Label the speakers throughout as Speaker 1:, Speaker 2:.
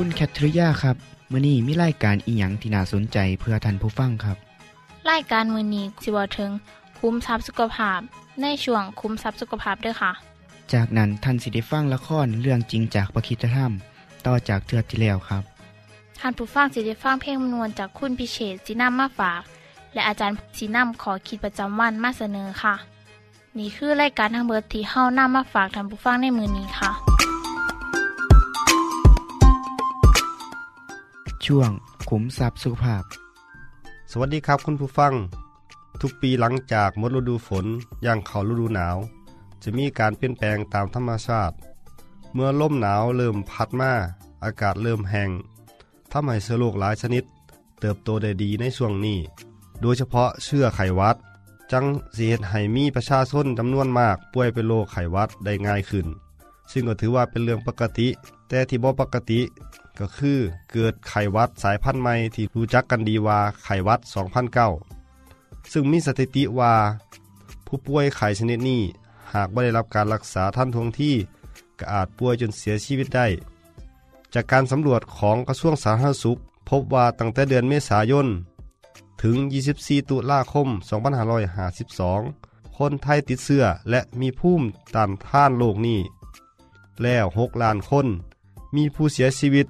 Speaker 1: คุณแคทริยาครับมื่อนี้มีรายการอีหยังที่น่าสนใจเพื่อท่านผู้ฟังครับ
Speaker 2: รายการมือนี้สิเวาถึง คุ้มทรัพย์สุขภาพ ในช่วงคุ้มทรัพย์สุขภาพด้วยค่ะ
Speaker 1: จากนั้นท่านสิได้ฟังละครเรื่องจริงจากประคีตธรรม ต่อจากเทือกที่แล้วครับ
Speaker 2: ท่านผู้ฟังสิได้ฟังเพลงมนวนจากคุณพิเชษสีน้ำมาฝาก และอาจารย์สีน้ำขอขีดประจำวันมาเสนอค่ะ นี่คือรายการทางเบอร์ที่เฮ้าน้ามาฝากท่านผู้ฟังในมือนี้ค่ะ
Speaker 1: ช่วงขุมทรัพย์สุขภาพ
Speaker 3: สวัสดีครับคุณผู้ฟัง ทุกปีหลังจากหมดฤดูฝนย่างเข้าฤดูหนาว จะมีการเปลี่ยนแปลงตามธรรมชาติ เมื่อลมหนาวเริ่มพัดมาอากาศเริ่มแห้งทำให้เชื้อโรคหลายชนิด เติบโตได้ดีในช่วงนี้ โดยเฉพาะเชื้อไขหวัด จังสีเหตุให้มีประชาชนจำนวนมากป่วยเป็นโรคไขหวัดได้ง่ายขึ้น ซึ่งก็ถือว่าเป็นเรื่องปกติ แต่ที่บ่ปกติ ก็คือเกิดไข้หวัดสายพันธุ์ใหม่ที่รู้จักกันดีว่าไข้หวัด 2009 ซึ่งมีสถิติว่า ผู้ป่วยไข้ชนิดนี้หากไม่ได้รับการรักษาทันท่วงที่ก็อาจป่วยจนเสียชีวิตได้ จากการสำรวจของกระทรวงสาธารณสุข พบว่าตั้งแต่เดือนเมษายนถึง 24 ตุลาคม 2552 คนไทยติดเชื้อและมีภูมิต้านทานโรคนี้ แล้ว 6 ล้านคน มีผู้เสียชีวิต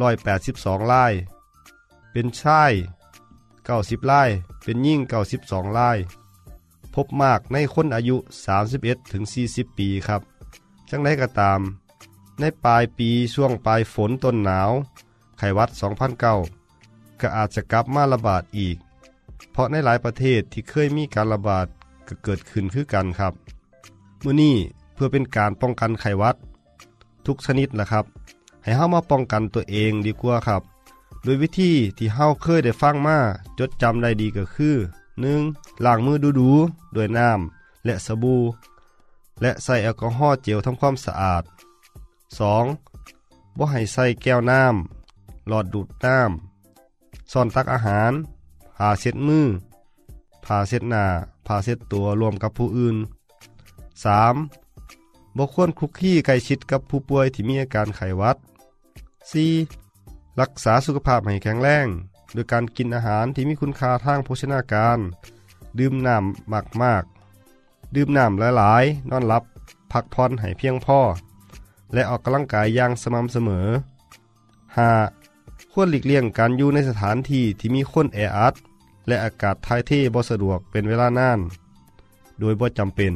Speaker 3: รายเป็นชาย90รายเป็นยิ่ง92รายพบมากในคนอายุ 31ถึงปีครับจังไดก็ตาม ในปลายปีช่วงปลายฝนต้นหนาว ไขวัด 2009 ก็อาจจะกลับมาระบาดอีก เพราะในหลายประเทศที่เคยมีการระบาดก็เกิดขึ้นคือกันครับมื้อนี้เพื่อเป็นการป้องกันไขวัด ทุกชนิดนะครับ ให้เฮามาป้องกันตัวเองดีกว่าครับ โดยวิธีที่เฮาเคยได้ฟังมาจดจำได้ดีก็คือ 1. ล้างมือดูๆด้วยน้ำและสบู่และใส่แอลกอฮอล์เจลทำความสะอาด 2. บ่ให้ใส่แก้วน้ำหลอดดูดน้ำซ่อนตักอาหารผ้าเช็ดมือผ้าเช็ดหน้าผ้าเช็ดตัวรวมกับผู้อื่น 3. บ่ควรคลุกคลีใกล้ชิดกับผู้ป่วยที่มีอาการไข้หวัด 4. รักษาสุขภาพให้แข็งแรงโดยการกินอาหารที่มีคุณค่าทางโภชนาการ ดื่มน้ำมากมากๆดื่มน้ำหลายๆ นอนหลับ พักผ่อนให้เพียงพอ และออกกำลังกายอย่างสม่ำเสมอ 5. ควรหลีกเลี่ยงการอยู่ในสถานที่ที่มีคนแออัดและอากาศถ่ายเทบ่สะดวกเป็นเวลานาน โดยบ่จำเป็น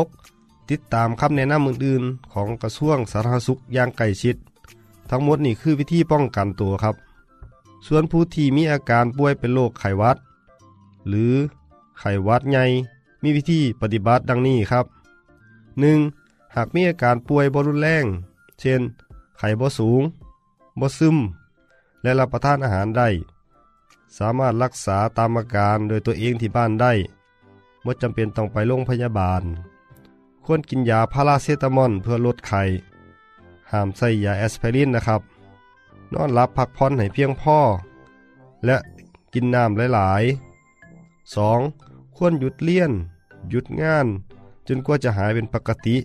Speaker 3: 6. ติดตามคำแนะนำอื่นๆ ของกระทรวงสาธารณสุขอย่างใกล้ชิด ทั้งหมดนี่คือวิธีป้องกันตัวครับ ส่วนผู้ที่มีอาการป่วยเป็นโรคไขวัด หรือไขวัดใหญ่มีวิธีปฏิบัติดังนี้ครับ 1. หากมีอาการป่วยบรุนแรง เช่น ไข้บ่สูงบ่ซึม และรับประทานอาหารได้ สามารถรักษาตามอาการโดยตัวเองที่บ้านได้ไม่จำเป็นต้องไปโรงพยาบาล ควรกินยาพาราเซตามอลเพื่อลดไข้ ห้ามใส่ยาแอสไพรินนะครับ นอนหลับพักผ่อนให้เพียงพอและกินน้ำหลายๆ 2. ควรหยุดเลี่ยน หยุดงาน จนกว่าจะหายเป็นปกติ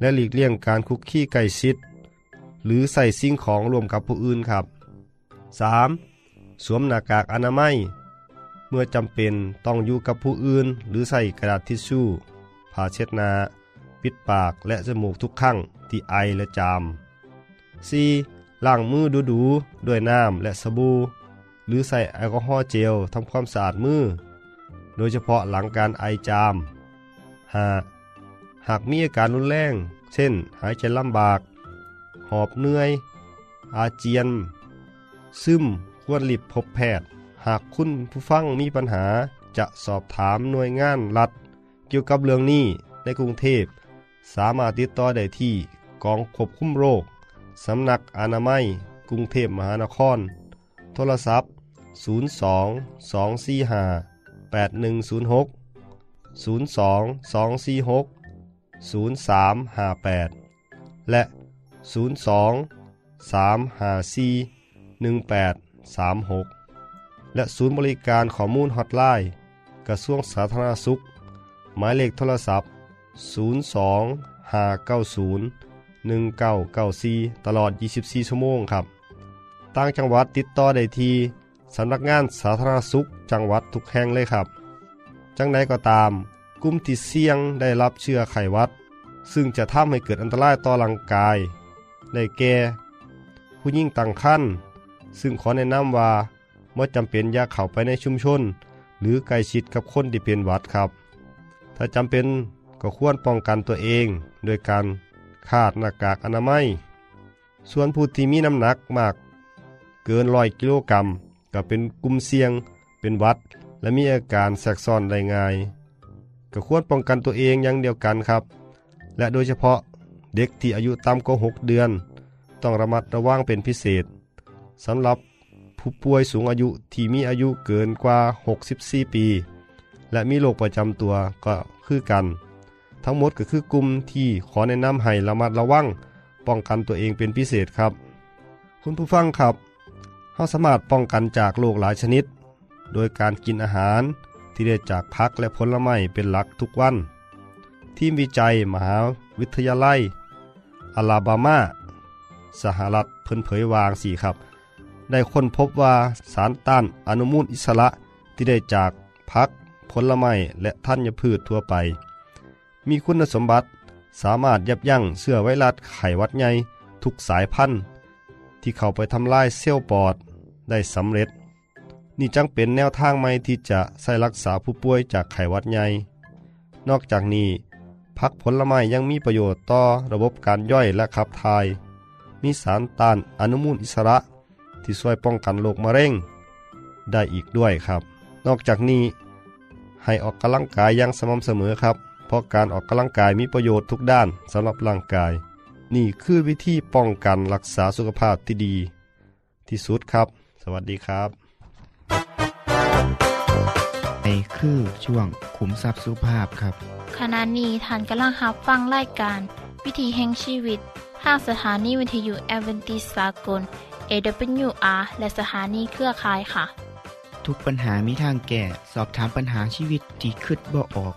Speaker 3: และหลีกเลี่ยงการคุกคีใกล้ชิด หรือใส่สิ่งของรวมกับผู้อื่นครับ 3. สวมหน้ากากอนามัย เมื่อจำเป็นต้องอยู่กับผู้อื่น หรือใส่กระดาษทิชชู่ผ้าเช็ดหน้าปิดปากและจมูกทุกครั้ง ที่ไอและจาม 4. ล้างมือดูๆด้วยน้ำและสบู่หรือใส่แอลกอฮอล์เจลทำความสะอาดมือ โดยเฉพาะหลังการไอจาม 5. หากมีอาการรุนแรง เช่น หายใจลำบาก หอบเหนื่อย อาเจียน ซึมควรรีบพบแพทย์ หากคุณผู้ฟังมีปัญหาจะสอบถามหน่วยงานรัฐ เกี่ยวกับเรื่องนี้ในกรุงเทพ สามารถติดต่อได้ที่ กองควบคุมโรค สำนักอนามัย กรุงเทพมหานคร โทรศัพท์ 02 245 8106 02 246 0358 และ 02 354 1836 และศูนย์บริการข้อมูลฮอตไลน์กระทรวงสาธารณสุข หมายเลขโทรศัพท์ 02 590 1994 ตลอด 24 ชั่วโมงครับ ต่างจังหวัดติดต่อได้ที่สำนักงานสาธารณสุขจังหวัดทุกแห่งเลยครับ จังใดก็ตาม กลุ่มที่เสี่ยงได้รับเชื้อไขวัด ซึ่งจะทำให้เกิดอันตรายต่อร่างกาย ได้แก่ ผู้ยิ่งตั้งครรภ์ซึ่งขอแนะนำว่าเมื่อจำเป็นอย่าเข้าไปในชุมชน หรือใกล้ชิดกับคนที่เป็นวัดครับ ถ้าจำเป็นก็ควรป้องกันตัวเอง โดยการ คาดหน้ากากอนามัย ส่วนผู้ที่มีน้ำหนักมาก เกินร้อยกิโลกรัมก็เป็นกลุ่มเสี่ยง เป็นวัด และมีอาการแทรกซ้อนได้ง่าย ก็ควรป้องกันตัวเองอย่างเดียวกันครับ และโดยเฉพาะเด็กที่อายุต่ำกว่า6เดือน ต้องระมัดระวังเป็นพิเศษสำหรับผู้ป่วยสูงอายุที่มีอายุเกินกว่า 64 ปี และมีโรคประจำตัวก็คือกัน ทั้งหมดก็คือกลุ่มที่ขอแนะนำให้ระมัดระวัง ป้องกันตัวเองเป็นพิเศษครับ คุณผู้ฟังครับเราสามารถป้องกันจากโรคหลายชนิด โดยการกินอาหารที่ได้จากผักและผลไม้เป็นหลักทุกวัน ทีมวิจัยมหาวิทยาลัยอลาบามา สหรัฐเพิ่นเผยวางสี่ครับ ได้ค้นพบว่าสารต้านอนุมูลอิสระที่ได้จากผักผลไม้และธัญพืชทั่วไป มีคุณสมบัติ สามารถยับยั้งเสื้อไวรัสไข้หวัดใหญ่ทุกสายพันธุ์ที่เข้าไปทำลายเซลล์ปอดได้สำเร็จ นี่จังเป็นแนวทางใหม่ที่จะใส่รักษาผู้ป่วยจากไข้หวัดใหญ่นอกจากนี้ผักผลไม้ยังมีประโยชน์ต่อระบบการย่อยและขับถ่าย มีสารต้านอนุมูลอิสระที่ช่วยป้องกันโรคมะเร็ง ได้อีกด้วยครับ นอกจากนี้ให้ออกกำลังกายอย่างสม่ำเสมอครับ เพราะการออกกำลังกายมีประโยชน์ทุกด้านสำหรับร่างกาย นี่คือวิธีป้องกันรักษาสุขภาพที่ดี ที่สุดครับ สวัสดีครับ
Speaker 1: ในคือช่วงขุมทรัพย์สุภาพครับ
Speaker 2: ขณะนี้ท่านกำลังรับฟังรายการ วิถีแห่งชีวิตทางสถานีวิทยุแอเวนติสากล AWR และสถานีเครือข่ายค่ะ
Speaker 1: ทุกปัญหามีทางแก้สอบถามปัญหาชีวิตที่คืดบ่ออก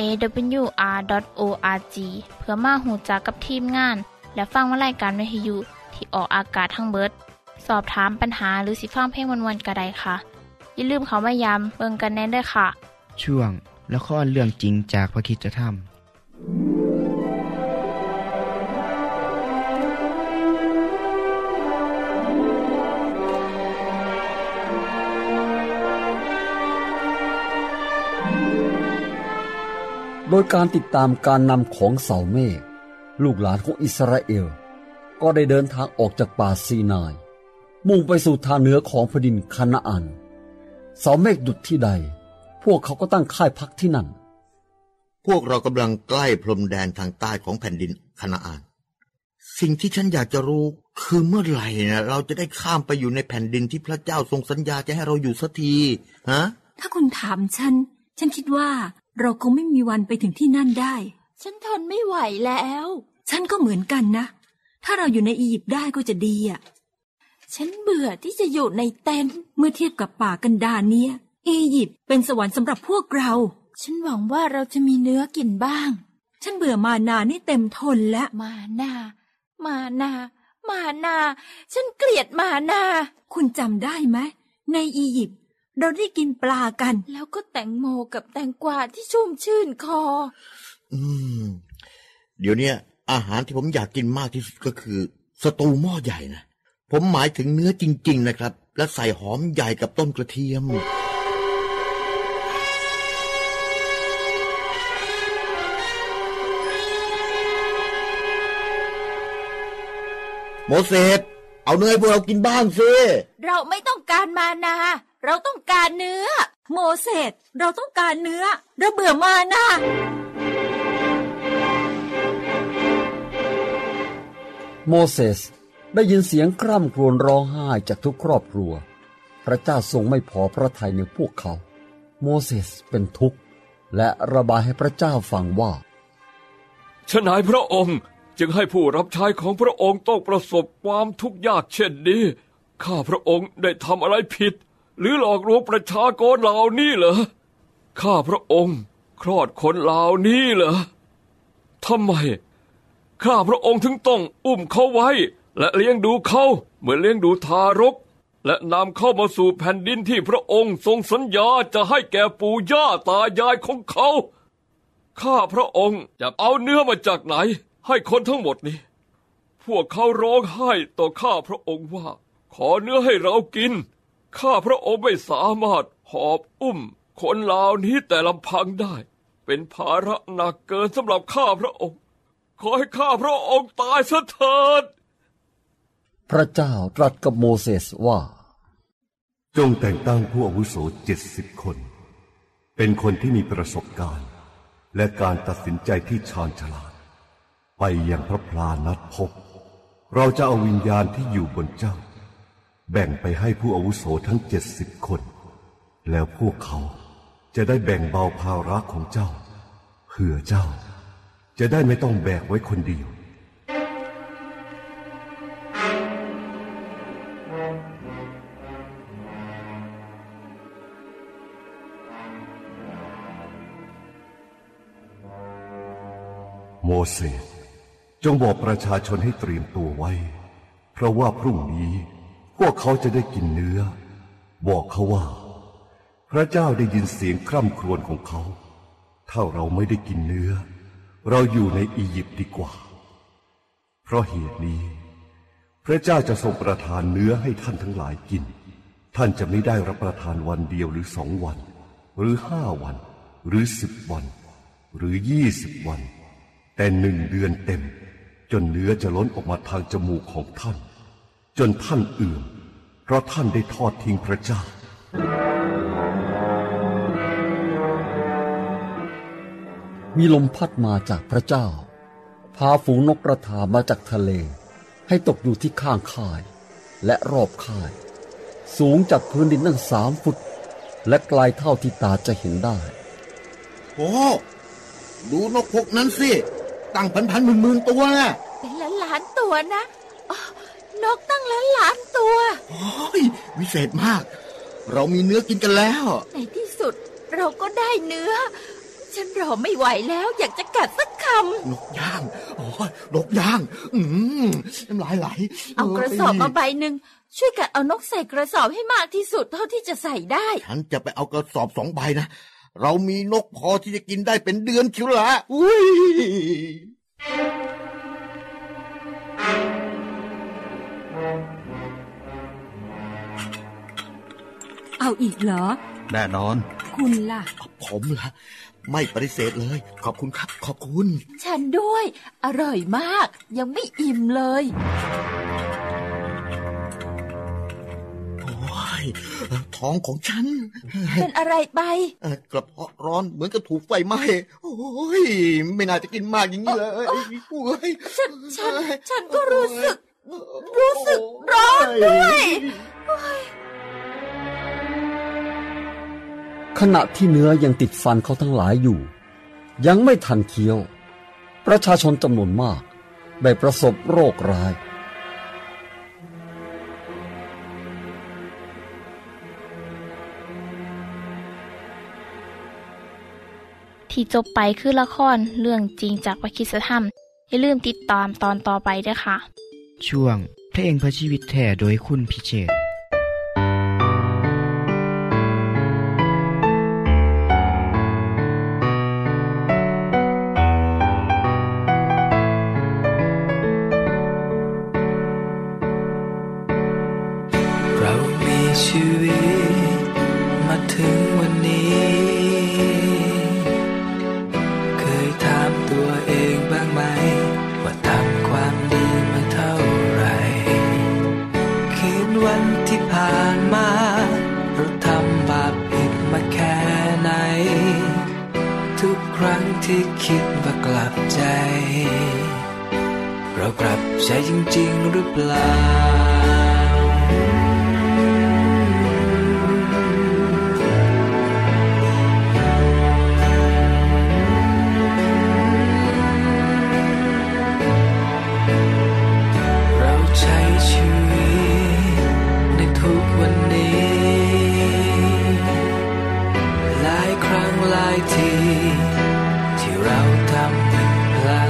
Speaker 2: awr.org เพื่อมาหูจักกับทีมงาน และฟังวารายการวิทยุที่ออกอากาศทั้งเบิด สอบถามปัญหาหรือสิฟังเพลงวันๆกระไดค่ะ อย่าลืมเขามายามเบิงกันแน่นด้วยค่ะ
Speaker 1: ช่วงละครเรื่องจริงจากพระคิดธรรม
Speaker 4: โดยการติดตามการนำของเสาเมฆลูกหลานของอิสราเอล ก็ได้เดินทางออกจากป่าซีนาย มุ่งไปสู่ทางเหนือของแผ่นดินคานาอัน เสาเมฆดุดที่ใด พวกเขาก็ตั้งค่ายพักที่นั่น
Speaker 5: พวกเรากำลังใกล้พรมแดนทางใต้ของแผ่นดินคณาอานสิ่งที่ฉันอยากจะรู้คือเมื่อไหร่นะเราจะได้ข้ามไปอยู่ในแผ่นดินที่พระเจ้าทรงสัญญาจะให้เราอยู่สักทีฮะ
Speaker 6: ถ้าคุณถามฉัน ฉันคิดว่า เราคงไม่มีวันไปถึงที่นั่นได้
Speaker 7: ฉันทนไม่ไหวแล้ว
Speaker 6: ฉันก็เหมือนกันนะ ถ้าเราอยู่ในอียิปต์ได้ก็จะดีอะ ฉันเบื่อที่จะอยู่ในเต็นท์เมื่อเทียบกับป่ากันดารเนี่ยอียิปต์เป็นสวรรค์สำหรับพวกเรา
Speaker 7: ฉันหวังว่าเราจะมีเนื้อกินบ้าง
Speaker 6: ฉันเบื่อมานานี่เต็มทนแล้ว
Speaker 7: มานา มานา มานา ฉันเกลียดมานา
Speaker 6: คุณจำได้ไหมในอียิปต์ เราได้กินปลากัน
Speaker 7: แล้วก็แตงโมกับแตงกวาที่ชุ่มชื่นคอ
Speaker 5: อืม เดี๋ยวเนี้ยอาหารที่ผมอยากกินมากที่สุดก็คือ สตูหม้อใหญ่นะ ผมหมายถึงเนื้อจริง ๆ นะครับ และใส่หอมใหญ่กับต้นกระเทียม โมเสสเอาเนื้อให้พวกเรากินบ้างสิ
Speaker 7: เราไม่ต้องการมานา เราต้องการเนื้อ
Speaker 6: โมเสสเราต้องการเนื้อเราเบื่อมานา
Speaker 4: โมเสสได้ยินเสียงคร่ำครวญร้องไห้จากทุกครอบครัว พระเจ้าทรงไม่พอพระทัยในพวกเขา โมเสสเป็นทุกข์ และระบายให้พระเจ้าฟังว่า
Speaker 8: ฉนายพระองค์จึงให้ผู้รับใช้ของพระองค์ต้องประสบความทุกข์ยากเช่นนี้ ข้าพระองค์ได้ทำอะไรผิด หรือหลอกลวงประชากรเหล่านี้เหรอ ข้าพระองค์คลอดคนเหล่านี้เหรอทำไม ข้าพระองค์ถึงต้องอุ้มเขาไว้ และเลี้ยงดูเขาเหมือนเลี้ยงดูทารก และนำเข้ามาสู่แผ่นดินที่พระองค์ทรงสัญญาจะให้แก่ปู่ย่าตายายของเขา ข้าพระองค์จะเอาเนื้อมาจากไหน ให้คนทั้งหมดนี้ พวกเขาร้องไห้ต่อข้าพระองค์ว่า ขอเนื้อให้เรากิน ข้าพระองค์ไม่สามารถหอบอุ้ม คนเหล่านี้แต่ลำพังได้ เป็นภาระหนักเกินสำหรับข้าพระองค์ ขอให้ข้าพระองค์ตายซะเถิด
Speaker 4: พระเจ้าตรัสกับโมเสสว่า
Speaker 9: จงแต่งตั้งผู้อาวุโสเจ็ดสิบคน เป็นคนที่มีประสบการณ์ และการตัดสินใจที่ชาญฉลาด ไปยังพระพลานัดพบ เราจะเอาวิญญาณที่อยู่บนเจ้า แบ่งไปให้ผู้อาวุโสทั้งเจ็ดสิบคน แล้วพวกเขาจะได้แบ่งเบาภาระของเจ้าเพื่อเจ้า จะได้ไม่ต้องแบกไว้คนเดียวโมเสสจงบอกประชาชนให้เตรียมตัวไว้ เพราะว่าพรุ่งนี้ พวกเขาจะได้กินเนื้อ บอกเขาว่า พระเจ้าได้ยินเสียงคร่ำครวญของเขา ถ้าเราไม่ได้กินเนื้อ เราอยู่ในอียิปต์ดีกว่า เพราะเหตุนี้ พระเจ้าจะทรงประทานเนื้อให้ท่านทั้งหลายกิน ท่านจะไม่ได้รับประทานวันเดียวหรือสองวัน หรือห้าวัน หรือสิบวัน หรือยี่สิบวัน แต่หนึ่งเดือนเต็ม จนเนื้อจะล้นออกมาทางจมูกของท่าน จนท่านเอื่อมเพราะท่านได้ทอดทิ้งพระเจ้า
Speaker 4: มีลมพัดมาจากพระเจ้า พาฝูงนกกระทามาจากทะเล ให้ตกอยู่ที่ข้างค่าย และรอบค่าย สูงจากพื้นดินตั้งสามฟุต และไกลเท่าที่ตาจะเห็นได้
Speaker 5: โอ้ ดูนกพวกนั้นสิ ตั้งพันพันหมื่นหมื่นตัวนะ
Speaker 7: เป็นล้านล้านๆตัวนะอ๋อ นกตั้งล้านล้านๆตัว
Speaker 5: โอ้ยวิเศษมาก เรามีเนื้อกินกันแล้ว
Speaker 7: ในที่สุดเราก็ได้เนื้อ ฉันรอไม่ไหวแล้วอยากจะกัดสักค
Speaker 5: นกย่างโอ้ยนกย่าง อืมน้ำลายไหลำ
Speaker 7: เอากระสอบมาใบหนึ่งช่วยกัดเอานกใส่กระสอบให้มากที่สุดเท่าที่จะใส่ได้
Speaker 5: ฉันจะไปเอากระสอบสองใบนะ เรามีนกพอที่จะกินได้เป็นเดือนเชียวละอุ้ย
Speaker 6: เอาอีกเหรอ
Speaker 10: แน่นอน
Speaker 6: คุณล่ะ
Speaker 5: ผมล่ะ ไม่ปฏิเสธเลย ขอบคุณครับ ขอบคุณ
Speaker 7: ฉันด้วย อร่อยมาก ยังไม่อิ่มเลย
Speaker 5: โอ้ยท้องของฉัน
Speaker 7: เป็นอะไรไป
Speaker 5: เอ่อกระเพาะร้อนเหมือนกับถูกไฟไหม้ โอ้ย ไม่น่าจะกินมากอย่างนี้เลยโอ้ย
Speaker 7: ฉันฉัน ฉันก็รู้สึก รู้สึกร้อนด้วย
Speaker 4: ขณะที่เนื้อยังติดฟันเขาทั้งหลายอยู่ ยังไม่ทันเคี้ยว ประชาชนจำนวนมาก ได้ประสบโรคร้าย
Speaker 2: ที่จบไปคือละครเรื่องจริงจากวิคิสธรรม อย่าลืมติดตามตอนต่อไปด้วยค่ะ
Speaker 1: ช่วงเพลงพระชีวิตแท่โดยคุณพิเชษ
Speaker 11: ลายที ที่เราทำผิดพลาด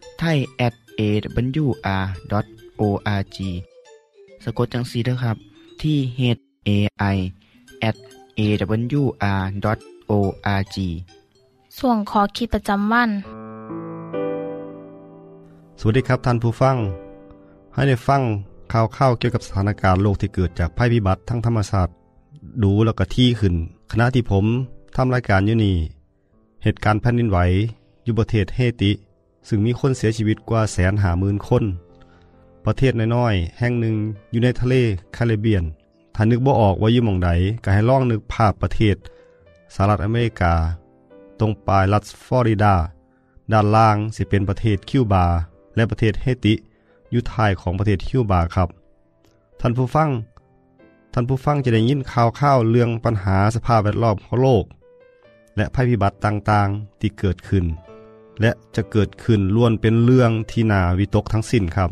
Speaker 1: ไทย at awr.org สะกดจังสีนะครับ ที่ h a i at awr.org
Speaker 2: ส่วนขอคิดประจำวัน
Speaker 3: สวัสดีครับท่านผู้ฟัง ให้ได้ฟังข่าวข้าวเกี่ยวกับสถานการณ์โลกที่เกิดจากภัยพิบัติทั้งธรรมศาสตร์ ดูแล้วก็ที่ขึ้นขณะที่ผมทำรายการอยู่นี่ เหตุการณ์แผ่นดินไหวอยู่ประเทศเฮติ ซึ่งมีคนเสียชีวิตกว่าแสนหาหมื่นคน ประเทศน้อยๆ แห่งหนึ่งอยู่ในทะเลแคริเบียน ถ้านึกบ่ออกว่าอยู่หมองใดก็ให้ลองนึกภาพประเทศสหรัฐอเมริกา ตรงปลายรัฐฟลอริดา ด้านล่างสิเป็นประเทศคิวบา และประเทศเฮติอยู่ท้ายของประเทศคิวบาครับ ท่านผู้ฟัง ท่านผู้ฟังจะได้ยินข่าวข้าวเรื่องปัญหาสภาพแวดล้อมของโลก และภัยพิบัติต่างๆที่เกิดขึ้น และจะเกิดขึ้นล้วนเป็นเรื่องที่น่าวิตกทั้งสิ้นครับ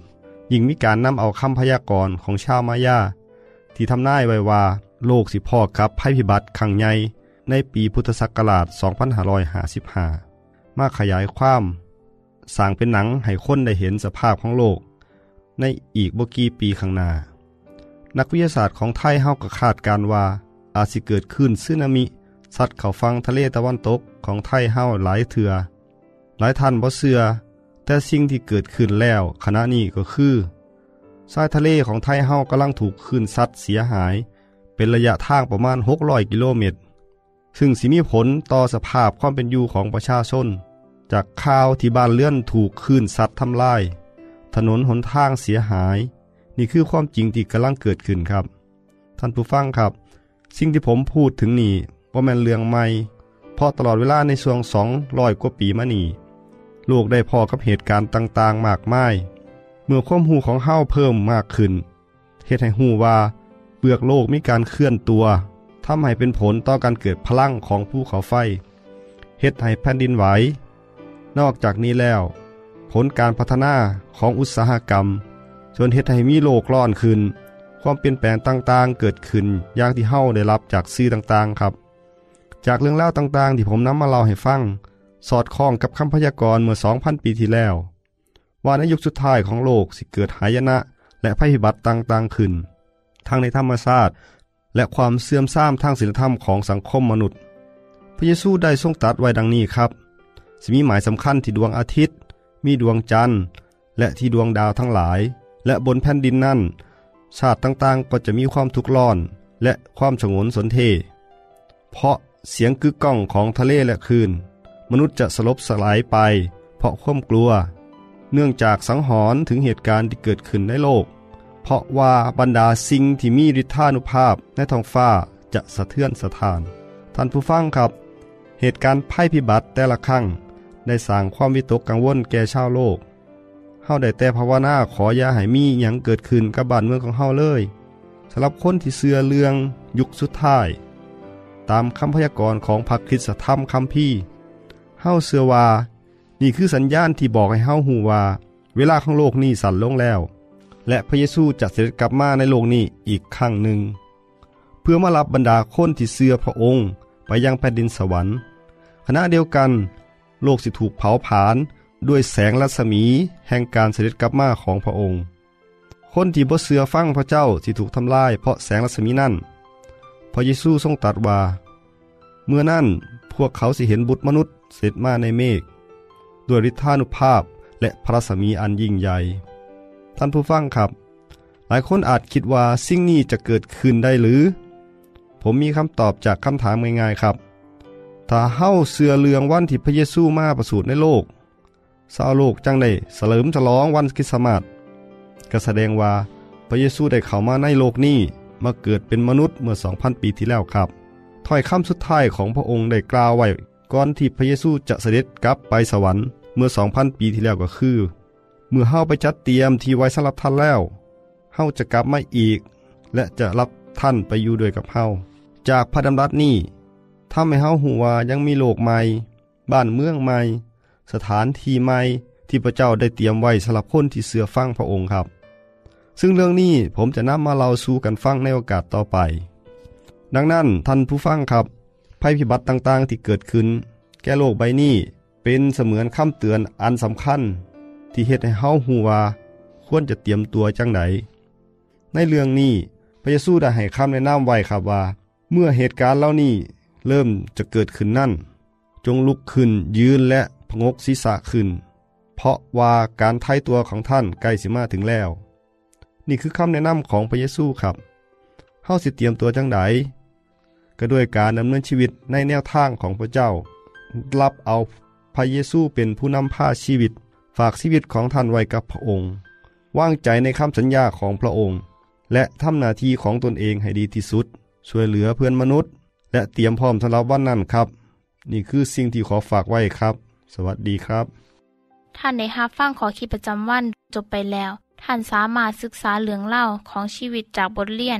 Speaker 3: ยิ่งมีการนำเอาคำพยากรณ์ของชาวมายาที่ทำนายไว้ว่าโลกสิพ่อกับภัยพิบัติครั้งใหญ่ในปีพุทธศักราช 2555 มาขยายความสร้างเป็นหนังให้คนได้เห็นสภาพของโลก ในอีกบกี่ปีข้างหน้า นักวิทยาศาสตร์ของไทยเฮาก็คาดการว่า อาจสิเกิดขึ้นสึนามิซัดเขาฟังทะเลตะวันตกของไทยเฮาหลายเถือ หลายท่านบ่เชื่อแต่สิ่งที่เกิดขึ้นแล้วขณะนี้ก็คือทรายทะเลของไทยเฮากำลังถูกคลื่นซัดเสียหาย เป็นระยะทางประมาณ 600 กิโลเมตร ซึ่งสิมีผลต่อสภาพความเป็นอยู่ของประชาชน จากข่าวที่บ้านเลื่อนถูกคลื่นซัดทำลาย ถนนหนทางเสียหาย นี่คือความจริงที่กำลังเกิดขึ้นครับ ท่านผู้ฟังครับ สิ่งที่ผมพูดถึงนี่ว่าแม่นเรื่องใหม่เพราะตลอดเวลาในช่วงสองร้อยกว่าปีมานี้ ลกได้พอกับเหตุการณ์ต่างๆ มากมาย เมื่อความหูของเฮาเพิ่มมากขึ้นเหตุให้หูว่าเปลือกโลกมีการเคลื่อนตัวทำให้เป็นผลต่อการเกิดพลังของภูเขาไฟเหตุให้แผ่นดินไหว นอกจากนี้แล้ว ผลการพัฒนาของอุตสาหกรรมจนเหตุให้มีโลกร้อนขึ้น ความเปลี่ยนแปลงต่างๆ เกิดขึ้นอย่างที่เฮาได้รับจากสื่อต่างๆครับ จากเรื่องเล่าต่างๆ ที่ผมนำมาเล่าให้ฟัง สอดคล้องกับคำพยากรณ์เมื่อ 2,000 ปีที่แล้ว ว่าในยุคสุดท้ายของโลกสิเกิดหายนะ และภัยพิบัติต่างๆขึ้น ทั้งในธรรมชาติและความเสื่อมทรามทางศีลธรรมของสังคมมนุษย์ พระเยซูได้ทรงตรัสไว้ดังนี้ครับสิมีหมายสำคัญที่ดวงอาทิตย์ มีดวงจันทร์ และที่ดวงดาวทั้งหลาย และบนแผ่นดินนั่น ชาติต่างๆก็จะมีความทุกข์ร้อน และความฉงนสนเท เพราะเสียงกึกก้องของทะเลและคลื่น มนุษย์จะสลบสลายไป เพราะความกลัว เนื่องจากสังหรณ์ถึงเหตุการณ์ที่เกิดขึ้นในโลก เพราะว่าบรรดาสิ่งที่มีฤทธานุภาพในท้องฟ้าจะสะเทือนสะทาน ท่านผู้ฟังครับ เหตุการณ์ภัยพิบัติแต่ละครั้งได้สร้างความวิตกกังวลแก่ชาวโลกเฮาได้แต่ภาวนาขออย่าให้มีหยังเกิดขึ้นกับบ้านเมืองของเฮาเลยสำหรับคนที่เสื่อเรื่องยุคสุดท้าย ตามคำพยากรณ์ของพระคริสตธรรมคัมภีร์ เฮาเสือว่า นี่คือสัญญาณที่บอกให้เฮาหูว่า เวลาของโลกนี้สั่นลงแล้ว และพระเยซูจะเสด็จกลับมาในโลกนี้อีกครั้งหนึ่ง เพื่อมารับบรรดาคนที่เสือพระองค์ไปยังแผ่นดินสวรรค์ขณะเดียวกัน โลกสิถูกเผาผลาญด้วยแสงรัศมีแห่งการเสด็จกลับมาของพระองค์ คนที่บ่เสือฟังพระเจ้าสิถูกทำลายเพราะแสงรัศมีนั่น พระเยซูทรงตรัสว่า เมื่อนั้นผวกเขาสิเห็นบุตรมนุษย์ เสด็จมาในเมฆด้วยฤทธานุภาพและพระสมีอันยิ่งใหญ่ ท่านผู้ฟังครับ หลายคนอาจคิดว่าสิ่งนี้จะเกิดขึ้นได้หรือ ผมมีคำตอบจากคำถามง่ายๆครับ ถ้าเฮ้าเสือเลืองวันที่พระเยซูมาประสูติในโลกชาวโลกจังได้เสลิมฉลองวันคริสต์มาสก็แสดงว่าพระเยซูได้เข้ามาในโลกนี้มาเกิดเป็นมนุษย์เมื่อ 2,000 ปีที่แล้วครับถ้อยคำสุดท้ายของพระองค์ได้กล่าวไว้ ก่อนที่พระเยซูจะเสด็จกลับไปสวรรค์เมื่อ2,000ปีที่แล้วก็คือ เมื่อเฮาไปจัดเตรียมที่ไว้สำหรับท่านแล้วเฮาจะกลับมาอีก และจะรับท่านไปอยู่ด้วยกับเฮาจากพระดำรัสนี้ทำให้เฮาหูว่ายังมีโลกใหม่ บ้านเมืองใหม่ สถานที่ใหม่ที่พระเจ้าได้เตรียมไว้สำหรับคนที่เสือฟังพระองค์ครับ ซึ่งเรื่องนี้ผมจะนำมาเล่าสู่กันฟังในโอกาสต่อไป ดังนั้นท่านผู้ฟังครับ ภัยพิบัติต่างๆ ที่เกิดขึ้น แก่โลกใบนี้เป็นเสมือนคำเตือนอันสำคัญ ที่เฮ็ดให้เฮาฮู้ว่าควรจะเตรียมตัวจังไดในเรื่องนี้พระเยซูได้ให้คำแนะนำไว้ครับว่า เมื่อเหตุการณ์เหล่านี้เริ่มจะเกิดขึ้นนั่น จงลุกขึ้นยืนและพงกศีรษะขึ้น เพราะว่าการไถ่ตัวของท่านใกล้สิมาถึงแล้ว นี่คือคำแนะนำของพระเยซูครับเฮาสิเตรียมตัวจังได ก็ด้วยการดำเนินชีวิตในแนวทางของพระเจ้า รับเอาพระเยซูเป็นผู้นำพาชีวิต ฝากชีวิตของท่านไว้กับพระองค์วางใจในคำสัญญาของพระองค์ และทำหน้าที่ของตนเองให้ดีที่สุด ช่วยเหลือเพื่อนมนุษย์ และเตรียมพร้อมสำหรับวันนั้นครับ นี่คือสิ่งที่ขอฝากไว้ครับ สวัสดีครับ
Speaker 2: ท่านในฮับฟังขอคิดประจำวันจบไปแล้ว ท่านสามารถศึกษาเหลืองเล่าของชีวิตจากบทเรียน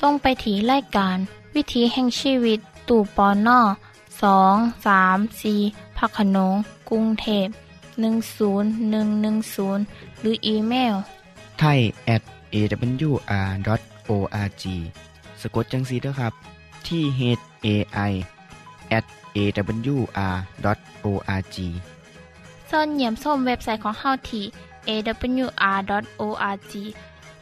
Speaker 2: ส่งไปถีรายการ วิถีแห่งชีวิต ตู่ปอนนอสองสามสีพักขนงกรุงเทพ10110 หรืออีเมล
Speaker 1: ไทย at awr.org สะกดจังสีด้วยครับ ที่ h a i at awr.org
Speaker 2: ส่วนเหยี่ยมส้มเว็บไซต์ของเฮาที่ awr.org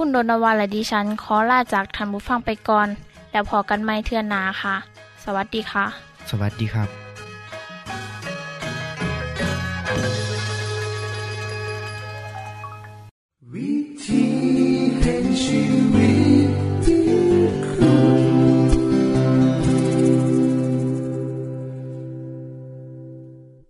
Speaker 2: คุณโดนวานและดิฉันขอลาจากทันบุฟังไปก่อน แล้วพอกันไม่เทื่อนนาค่ะ สวัสดีค่ะ
Speaker 1: สวัสดีครับ